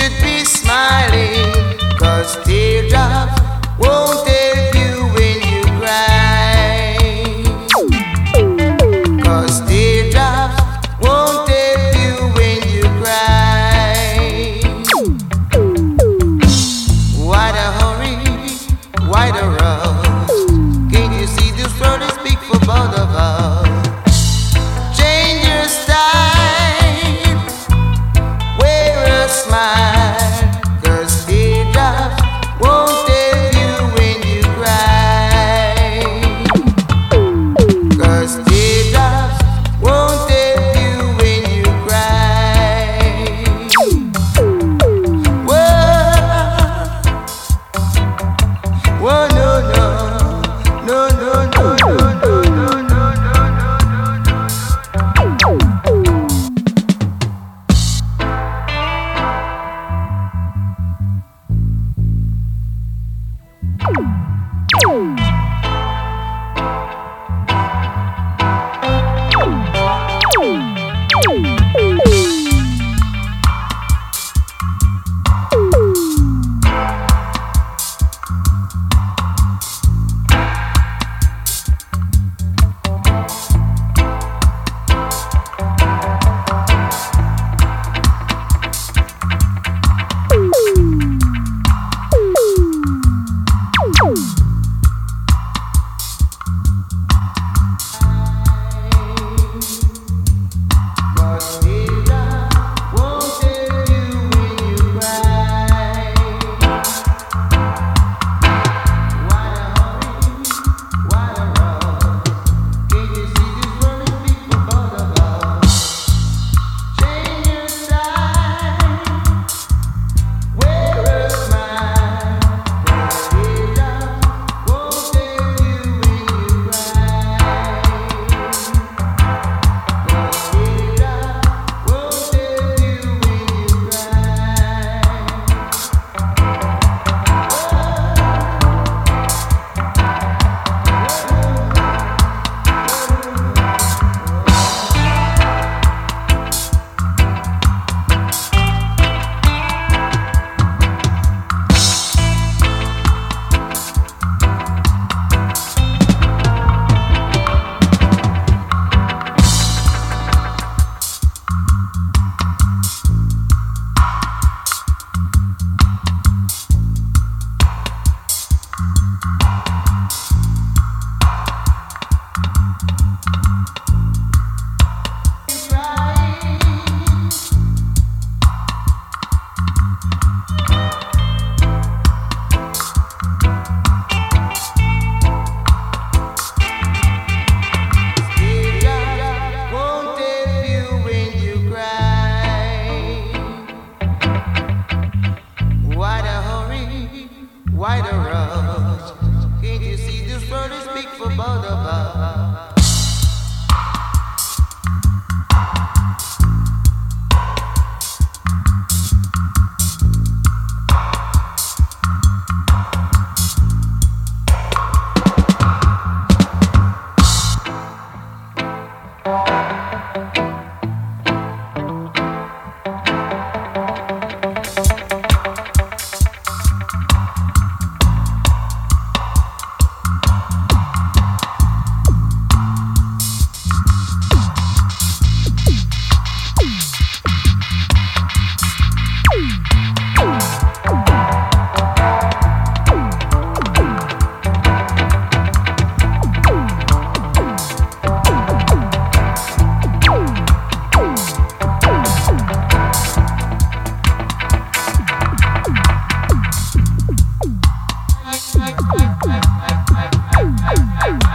should be smiling, cause teardrops won't Thank you.